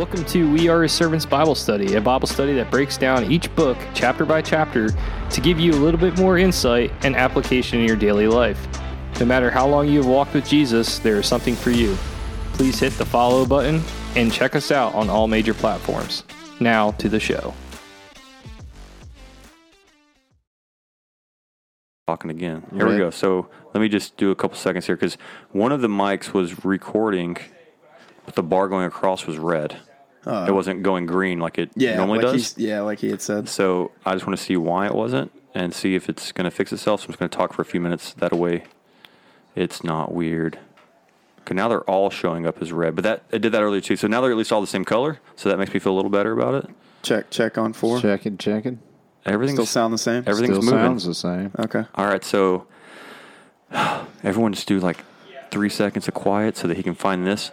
Welcome to We Are His Servants Bible Study, a Bible study that breaks down each book chapter by chapter to give you a little bit more insight and application in your daily life. No matter how long you have walked with Jesus, there is something for you. Please hit the follow button and check us out on all major platforms. Now to the show. talking again. Here we go. So let me just do a couple seconds here because one of the mics was recording, but the bar going across was red. Uh, it wasn't going green like it Yeah, normally like does. Yeah, like he had said. So I just want to see why it wasn't and see if it's going to fix itself. So I'm just going to talk for a few minutes. That way, it's not weird. Okay, now they're all showing up as red, but that it did that earlier too. So now they're at least all the same color. So that makes me feel a little better about it. Check, check on four. Checking, checking. Everything's Still sound the same. everything's Still moving. sounds the same. Okay. All right, so everyone just do like three seconds of quiet so that he can find this.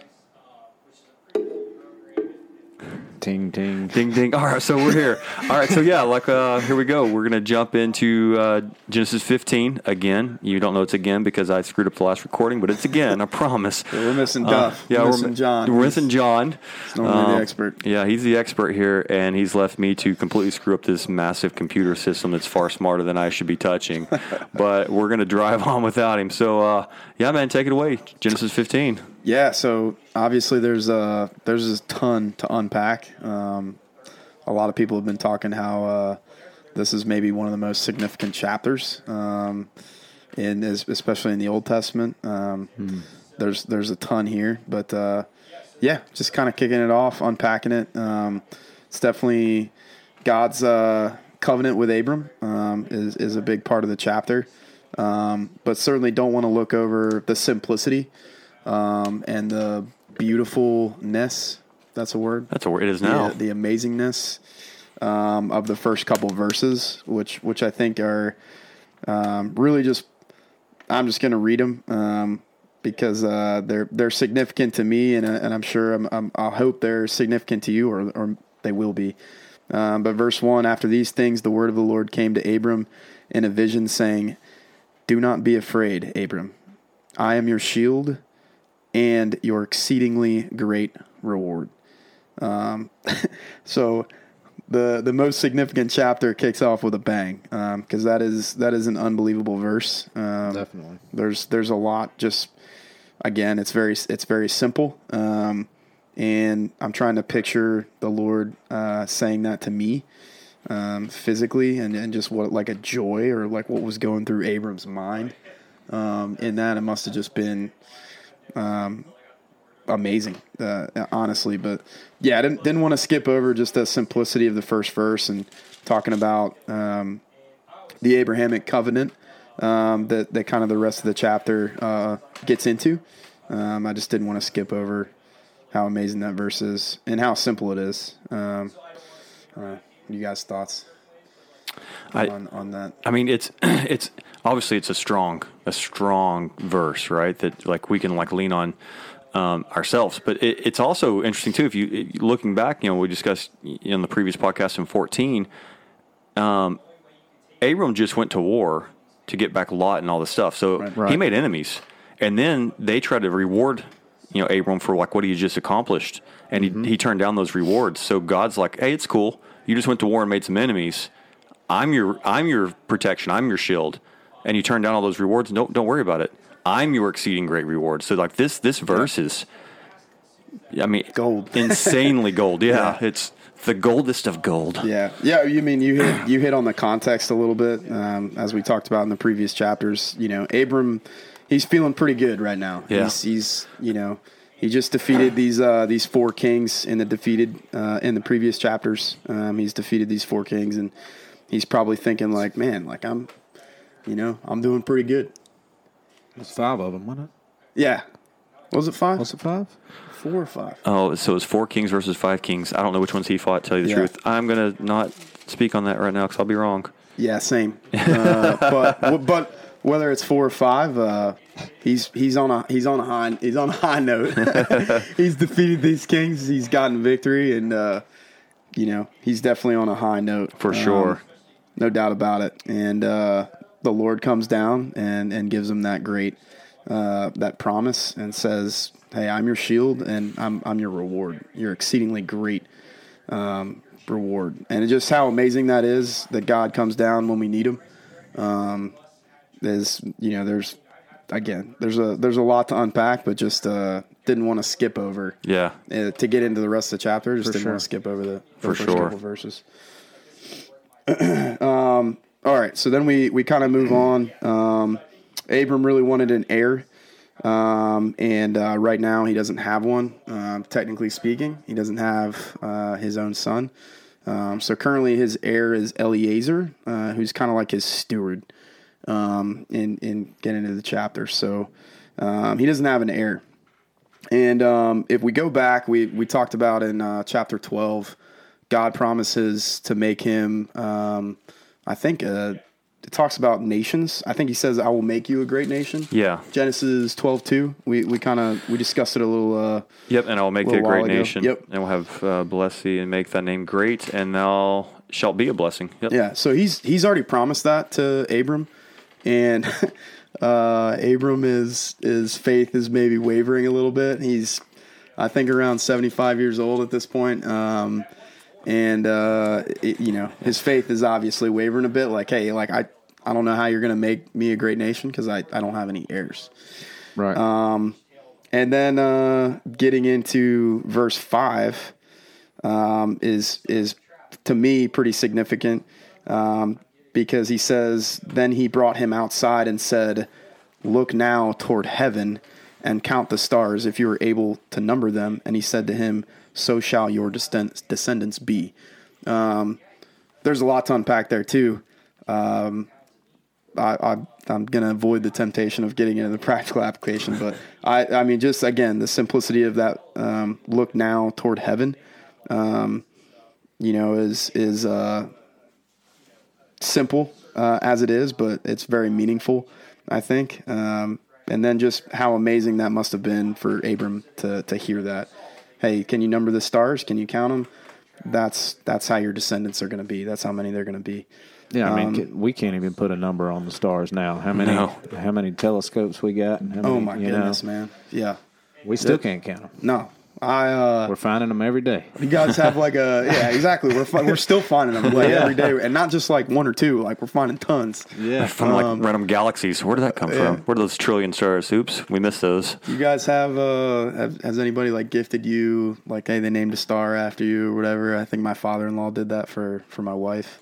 Ting, ting. Ding ding. All right, so we're here. All right, so yeah, like uh, here we go. We're gonna jump into uh, Genesis 15 again. You don't know it's again because I screwed up the last recording, but it's again. I promise. we're missing Uh, Duff. yeah, we're missing John. We're missing John. He's normally Um, the expert. Yeah, he's the expert here, and he's left me to completely screw up this massive computer system that's far smarter than I should be touching. but we're gonna drive on without him. So uh, yeah, man, take it away. Genesis 15. Yeah. So obviously there's a there's a ton to unpack. Um, a lot of people have been talking how uh, this is maybe one of the most significant chapters, um, in es- especially in the Old Testament. Um, There's there's a ton here, but uh, yeah, just kind of kicking it off, unpacking it. Um, it's definitely God's uh, covenant with Abram um, is is a big part of the chapter, um, but certainly don't want to look over the simplicity um, and the beautifulness. That's a word. That's what it is now. The, the amazingness um, of the first couple verses, which which I think are um, really just. I'm just going to read them um, because uh, they're they're significant to me, and, and I'm sure I'm, I hope they're significant to you, or or they will be. Um, but verse one: After these things, the word of the Lord came to Abram in a vision, saying, "Do not be afraid, Abram. I am your shield and your exceedingly great reward." Um, so the the most significant chapter kicks off with a bang because that is that is an unbelievable verse. Um, Definitely. there's there's a lot. Just again, it's very it's very simple, um, and I'm trying to picture the Lord uh, saying that to me um, physically, and, and just what like a joy or like what was going through Abram's mind. Um, in that, it must have just been amazing, uh, honestly. But yeah, I didn't didn't want to skip over just the simplicity of the first verse and talking about um, the Abrahamic covenant um, that that kind of the rest of the chapter uh, gets into. Um, I just didn't want to skip over how amazing that verse is and how simple it is. Um, uh, you guys' thoughts I- on on that? I mean, it's it's obviously it's a strong a strong verse, right? That like we can like lean on um, ourselves, but it, it's also interesting too. If you it- looking back, you know, we discussed in the previous podcast in fourteen, um, Abram just went to war to get back Lot and all this stuff. So he Right. made enemies, and then they tried to reward you know Abram for like what he had just accomplished, and he he turned down those rewards. So God's like, hey, it's cool. You just went to war and made some enemies. I'm your I'm your protection. I'm your shield. And you turn down all those rewards. Don't don't worry about it. I'm your exceeding great reward. So like this this verse is, I mean, Gold. insanely gold. Yeah, it's the goldest of gold. Yeah, yeah. You mean you hit you hit on the context a little bit um, as we talked about in the previous chapters. You know, Abram, he's feeling pretty good right now. Yeah. He's, he's you know he just defeated these uh, these four kings in the defeated uh, in the previous chapters. Um, he's defeated these four kings, and he's probably thinking like, man, like I'm, you know, I'm doing pretty good. It's five of them, wasn't it? Yeah. Was it five? Was it five? four or five? Oh, so it's four kings versus five kings. I don't know which ones he fought. Tell you the Yeah. truth, I'm gonna not speak on that right now because I'll be wrong. Yeah, same. Uh, but but whether it's four or five, uh, he's he's on a he's on a high he's on a high note. he's defeated these kings. He's gotten victory, and uh, you know he's definitely on a high note For Um, sure. No doubt about it. And uh, the Lord comes down and and gives him that great uh, that promise and says, hey, I'm your shield and I'm I'm your reward. Your exceedingly great um, reward, and just how amazing that is that God comes down when we need Him. Um, is you know, there's again, there's a there's a lot to unpack, but just uh, didn't want to skip over Yeah. uh, to get into the rest of the chapter. Just didn't sure. want to skip over the, the For first sure. couple verses. um, all right, so then we we kind of move on. Um, Abram really wanted an heir, um, and uh, right now he doesn't have one. Um, technically speaking, he doesn't have uh, his own son. Um, so currently, his heir is Eliezer, uh, who's kind of like his steward um, in in getting into the chapter. So he doesn't have an heir. And if we go back, we we talked about in uh, chapter twelve, God promises to make him. Um, I think uh, it talks about nations. I think He says, "I will make you a great nation." Yeah. Genesis twelve two. We we kind of we discussed it a little. Uh, Yep, and I will make thee a great ago. nation. Yep. And we'll have uh, bless thee and make thy name great, and thou shalt be a blessing. Yep. Yeah, so he's he's already promised that to Abram, and uh, Abram is his faith is maybe wavering a little bit. He's I think around seventy five years old at this point, um, and uh, it- you know his faith is obviously wavering a bit. Like, hey, like I I don't know how you're gonna make me a great nation because I I don't have any heirs. Right. Um, and then uh, getting into verse five um, is is to me pretty significant um, because he says, "Then he brought him outside and said, Look now toward heaven and count the stars, if you are able to number them." And he said to him, "So shall your descendants be." Um, there's a lot to unpack there too. Um, I, I I'm gonna avoid the temptation of getting into the practical application, but I I mean just again the simplicity of that um, look now toward heaven, um, you know, is is uh, simple uh, as it is, but it's very meaningful. I think, um, and then just how amazing that must have been for Abram to to hear that. Hey, can you number the stars? Can you count them? That's that's how your descendants are going to be. That's how many they're going to be. yeah, I mean, um, ca- we can't even put a number on the stars now. How many? No. How many telescopes we got? And how many, Oh my you goodness, know, man! Yeah, We still can't count them. no, I. uh We're finding them every day. You guys have like a yeah, exactly. We're fi- we're still finding them like every day, and not just like one or two. Like we're finding tons. Yeah. From like random galaxies. Where did that come from? Where are those trillion stars? Oops, we missed those. You guys have uh, have, has anybody like gifted you like hey they named a star after you or whatever? I think my father in law did that for for my wife.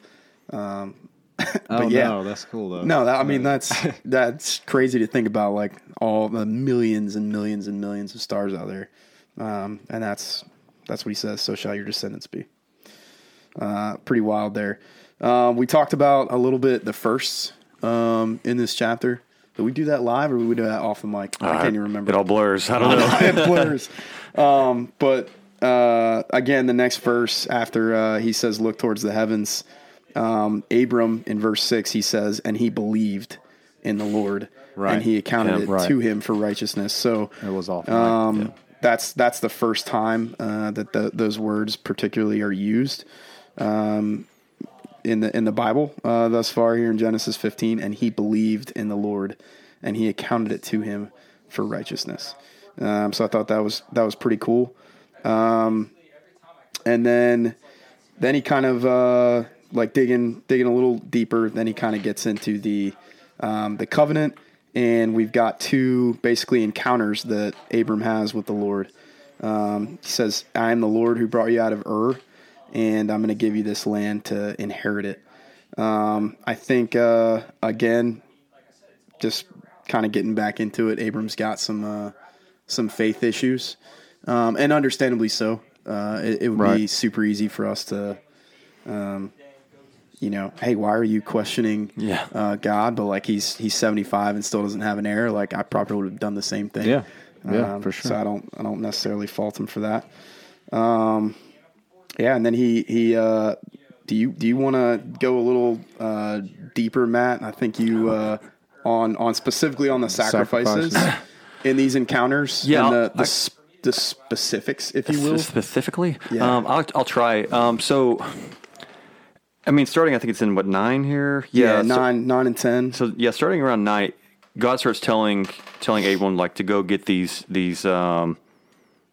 Um, oh yeah. no, that's cool though. no, that I mean that's that's crazy to think about like all the millions and millions and millions of stars out there, um, and that's that's what he says. So shall your descendants be. Uh, pretty wild there. Um, we talked about a little bit the firsts um, in this chapter. Did we do that live or we do that off the mic? I can't even remember. It all blurs. I don't know. it blurs. Um, but uh, again, the next verse after uh, he says, "Look towards the heavens." Um, Abram in verse six, he says, "And he believed in the Lord, Right. and he accounted Yeah, it right. to him for righteousness." So It was off. um, that's that's the first time uh, that the, those words particularly are used um, in the in the Bible uh, thus far here in Genesis 15. And he believed in the Lord, and he accounted it to him for righteousness. Um, so I thought that was that was pretty cool. Um, and then then he kind of uh, like digging digging a little deeper. Then he kind of gets into the um, the covenant, and we've got two basically encounters that Abram has with the Lord. Um, he says, "I am the Lord who brought you out of Ur, and I'm going to give you this land to inherit it." Um, I think uh, again, just kind of getting back into it. Abram's got some uh, some faith issues, um, and understandably so. Uh, it, it would be super easy for us to, um, you know, hey, why are you questioning Yeah. uh, God? But like he's he's seventy five and still doesn't have an heir. Like I probably would have done the same thing. Yeah. Yeah, Um, for sure. So I don't I don't necessarily fault him for that. Um, yeah, and then he he. Uh, do you do you want to go a little uh, deeper, Matt? I think you uh, on on specifically on the sacrifices, Sacrifices. in these encounters. Yeah, and the the, I- the specifics, if you will. Specifically, Yeah. um, I'll, I'll try. Um, so, I mean, starting, I think it's in what nine here. Yeah, so- nine nine and ten. So yeah, starting around nine, God starts telling telling Abram like to go get these these um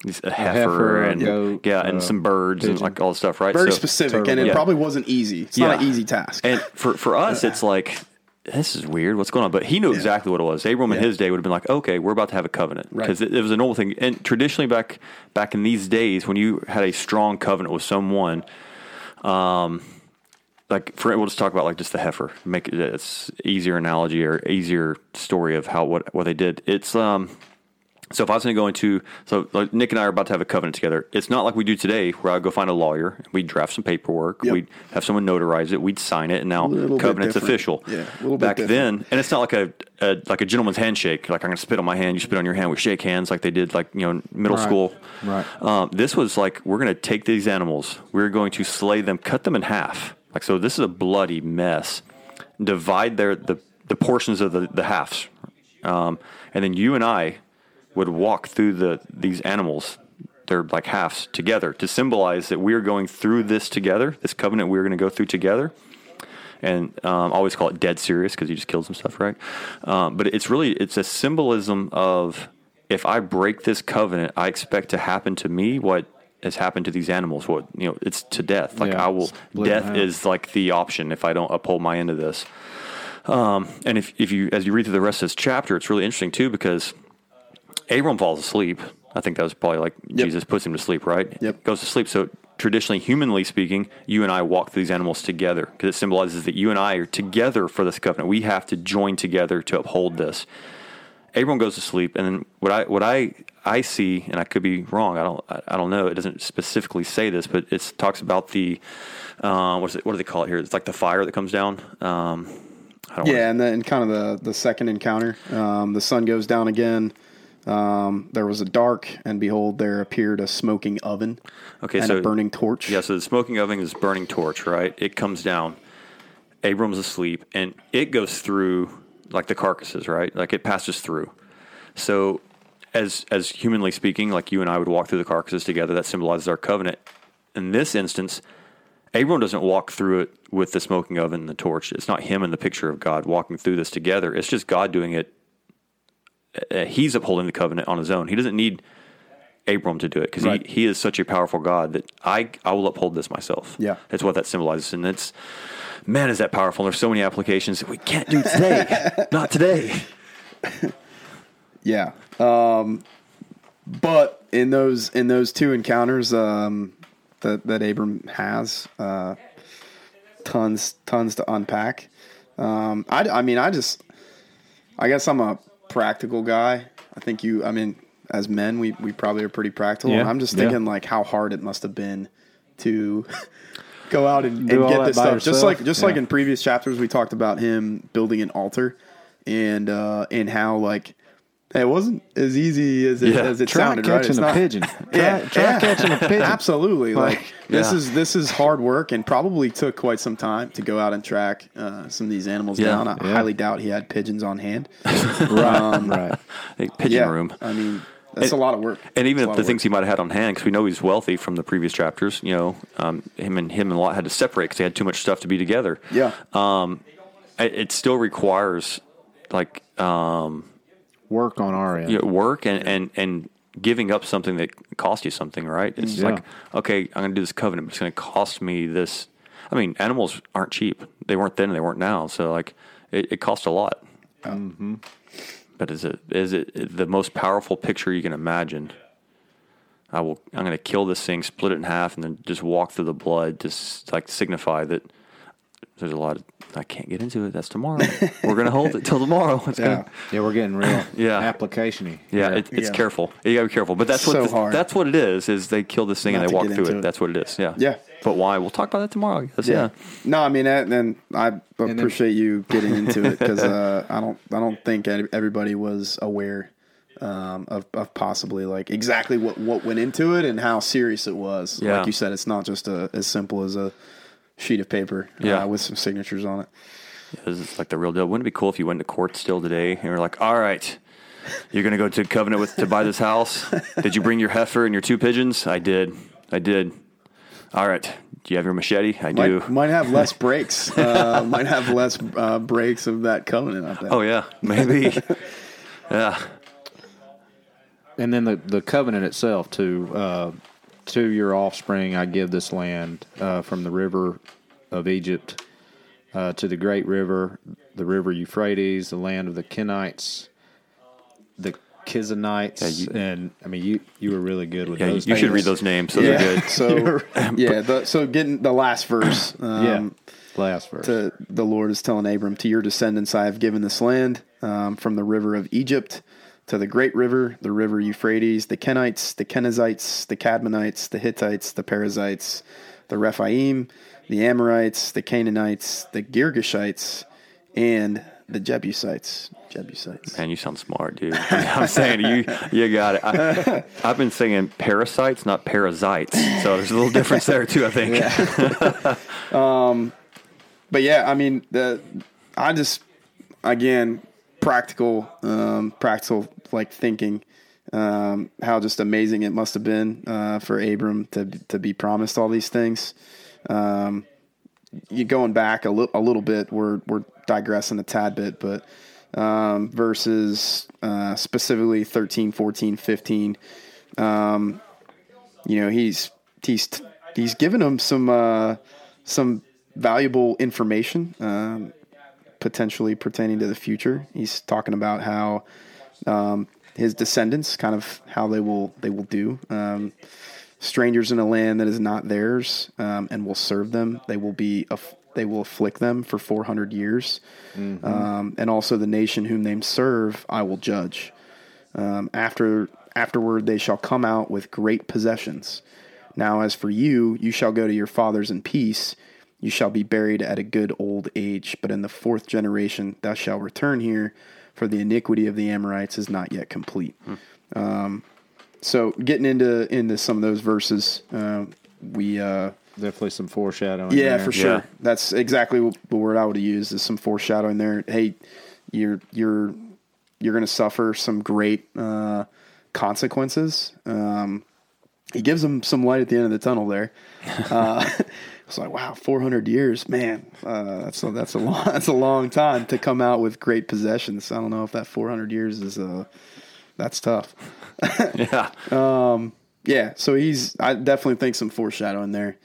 these a heifer, heifer, and goat, yeah and uh, some birds and like all this stuff, right? Very So- specific, and it Yeah. probably wasn't easy. It's not an easy task. And for for us, it's like this is weird. What's going on? But he knew exactly what it was. Abram in his day would have been like, okay, we're about to have a covenant Right. because it, it was a normal thing. And traditionally, back back in these days, when you had a strong covenant with someone, um, like for we'll just talk about like just the heifer. Make it it's easier analogy or easier story of how what what they did. It's um. So if I was going to go into, so like Nick and I are about to have a covenant together. It's not like we do today, where I go find a lawyer, we'd draft some paperwork, Yep. we'd have someone notarize it, we'd sign it, and now covenant's official. Yeah, a little Back then, and it's not like a, a like a gentleman's handshake. Like I'm going to spit on my hand, you spit on your hand, we shake hands, like they did, like you know, middle Right. school. Right. Um, this was like we're going to take these animals, we're going to slay them, cut them in half. Like so, this is a bloody mess. Divide their the the portions of the the halves, um, and then you and I would walk through the these animals. They're like halves together to symbolize that we are going through this together. This covenant we're going to go through together and um, I always call it dead serious because he just killed some stuff, right? Um, but it's really it's a symbolism of if I break this covenant, I expect to happen to me what has happened to these animals. What you know, it's to death. Like Yeah, I will, death is like the option if I don't uphold my end of this. Um, and if if you as you read through the rest of this chapter, it's really interesting too because Abram falls asleep. I think that was probably like Jesus puts him to sleep, right? Yep. Goes to sleep. So traditionally, humanly speaking, you and I walk through these animals together because it symbolizes that you and I are together for this covenant. We have to join together to uphold this. Abram goes to sleep, and then what I what I I see, and I could be wrong. I don't I, I don't know. It doesn't specifically say this, but it talks about the uh, what is it? What do they call it here? It's like the fire that comes down. Um, I don't Yeah, and then kind of the the second encounter, um, the sun goes down again. Um, there was a dark, and behold, there appeared a smoking oven Okay, and so a burning torch. Yeah, so the smoking oven is burning torch, right? It comes down. Abram's asleep, and it goes through like the carcasses, right? Like it passes through. So, as as humanly speaking, like you and I would walk through the carcasses together, that symbolizes our covenant. In this instance, Abram doesn't walk through it with the smoking oven and the torch. It's not him and the picture of God walking through this together. It's just God doing it. Uh, He's upholding the covenant on his own. He doesn't need Abram to do it because Right. he, he is such a powerful God that I I will uphold this myself. Yeah. that's what that symbolizes, and it's man is that powerful. There's so many applications that we can't do today. Not today. Yeah. Um, but in those in those two encounters um, that that Abram has, uh, tons tons to unpack. Um, I I mean I just I guess I'm a practical guy. I think you. I mean, as men, we we probably are pretty practical. Yeah, And I'm just yeah. thinking like how hard it must have been to. Go out and, and get this stuff. Just like just like in previous chapters, we talked about him building an altar, and uh, and how like it wasn't as easy as it, Yeah. as it Try sounded. right? catching It's a not- pigeon. Try, Yeah, try yeah. catching a pigeon. Absolutely. Like, this Yeah. is this is hard work and probably took quite some time to go out and track uh, some of these animals Yeah. down. I Yeah. highly doubt he had pigeons on hand. Right, right. Hey, pigeon yeah, room. I mean, that's And- a lot of work. And even That's a lot the things work. he might have had on hand, because we know he's wealthy from the previous chapters. You know, um, him and him and Lot had to separate because they had too much stuff to be together. Yeah. Um, it, it still requires like um, Work on our end. know, work and, and and giving up something that costs you something, right? It's Yeah. like okay, I'm going to do this covenant, but it's going to cost me this. I mean, animals aren't cheap. They weren't then, and they weren't now. So like, it, it costs a lot. Mm-hmm. But is it is it the most powerful picture you can imagine? I will. I'm going to kill this thing, split it in half, and then just walk through the blood to like signify that there's a lot of. I can't get into it. That's tomorrow. We're going to hold it till tomorrow. It's Yeah. gonna, Yeah, we're getting real Yeah. application-y. yeah, here. it, it's Yeah. careful. You gotta be careful. But that's what So the- that's what it is. Is they kill this thing Not and they walk through it. it. That's what it is. Yeah. Yeah. But why? We'll talk about that tomorrow. I guess. Yeah. No, I mean, that, and I then- appreciate you getting into it because uh, I don't, I don't think everybody was aware um, of, of possibly like exactly what, what went into it and how serious it was. Yeah. Like you said, it's not just a, as simple as a sheet of paper Yeah. uh, with some signatures on it. This is like the real deal. Wouldn't it be cool if you went to court still today and you're like, all right, you're gonna go to covenant with to buy this house. Did you bring your heifer and your two pigeons? I did. I did. All right. Do you have your machete? I Might, do. might have less breaks. Uh, might have less uh, breaks of that covenant. I bet. Oh yeah, maybe. yeah. And then the, the covenant itself to uh, to your offspring I give this land uh, from the river of Egypt uh, to the great river, the river Euphrates, the land of the Kenites, the Kizanites, Yeah, you- and I mean you you were really good with Yeah, those. you should read those names. Those yeah. are good. So yeah, the, so getting the last verse. Um, Yeah, last verse. to the Lord is telling Abram, To your descendants I have given this land, um, from the river of Egypt to the great river, the river Euphrates, the Kenites, the Kenizzites, the Cadmonites, the Hittites, the Perizzites, the Rephaim, the Amorites, the Canaanites, the Girgashites, and the Jebusites. Jebusites. Man, you sound smart, dude. I'm saying you, you got it. I, I've been saying parasites, not parasites. So there's a little difference there too. I think. Yeah. Um but yeah, I mean, the I just again practical, um, practical like thinking. Um, how just amazing it must have been uh, for Abram to to be promised all these things. Um, you going back a, li- a little bit, we're we're digressing a tad bit, but um, verses uh, specifically 13, 14, 15. Um, you know, he's he's he's given them some uh, some valuable information, um, potentially pertaining to the future. He's talking about how um, his descendants, kind of how they will they will do. Um, strangers in a land that is not theirs, um, and will serve them. They will be aff- they will afflict them for four hundred years, um, and also the nation whom they serve, I will judge. Um, after afterward, they shall come out with great possessions. Now, as for you, you shall go to your fathers in peace. You shall be buried at a good old age. But in the fourth generation, thou shalt return here, for the iniquity of the Amorites is not yet complete. Um, so, getting into into some of those verses, uh, we uh, Definitely some foreshadowing. yeah, there. for sure. Yeah. That's exactly what the word I would have used is some foreshadowing there. Hey, you're you're you're going to suffer some great uh, consequences. Um, he gives them some light at the end of the tunnel there. Uh, it's like wow, 400 years, man. Uh, that's a, that's a long that's a long time to come out with great possessions. I don't know if that 400 years is uh, that's tough. yeah. Yeah, so he's I definitely think some foreshadowing there.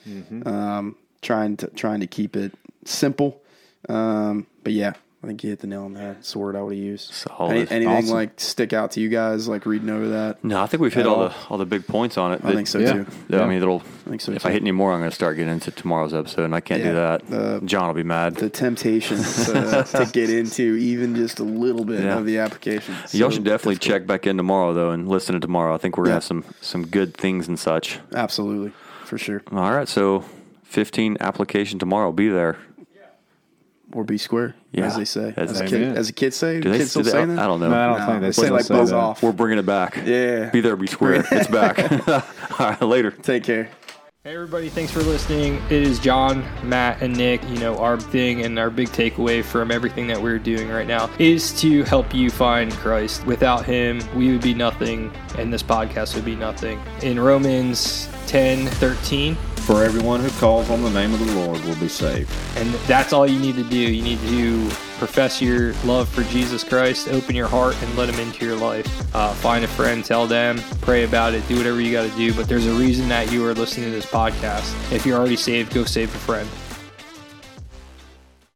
Um, trying to trying to keep it simple. Um, but yeah, I think you hit the nail on the head. That's the word I would have used. Solid. Any, anything Awesome. like stick out to you guys, like reading over that? No, I think we've hit all all? the all the big points on it. I think so yeah. too. Yeah, I mean, it'll. I think so if too. I hit any more, I'm going to start getting into tomorrow's episode, and I can't Yeah, do that. uh, John will be mad. The temptation to, to get into even just a little bit Yeah. of the application. Y'all should definitely difficult. check back in tomorrow though, and listen to tomorrow. I think we're gonna Yeah. have some some good things and such. Absolutely, for sure. All right, so 15 application tomorrow. Be there. Or be square, Yeah. as they say. As As, a kid, as a kid say, Do they, kids still do they- saying that? I don't know. No, I don't No, think they they say like say buzz that. off. We're bringing it back. Yeah. Be there, be square. it's back. All right, later. Take care. Hey everybody, thanks for listening. It is John, Matt, and Nick. You know, our thing and our big takeaway from everything that we're doing right now is to help you find Christ. Without him, we would be nothing, and this podcast would be nothing. In Romans 10 13, For everyone who calls on the name of the Lord will be saved. and that's all you need to do. You need to profess your love for Jesus Christ, open your heart, and let him into your life. Uh, find a friend, tell them, pray about it, do whatever you got to do. But there's a reason that you are listening to this podcast. If you're already saved, go save a friend.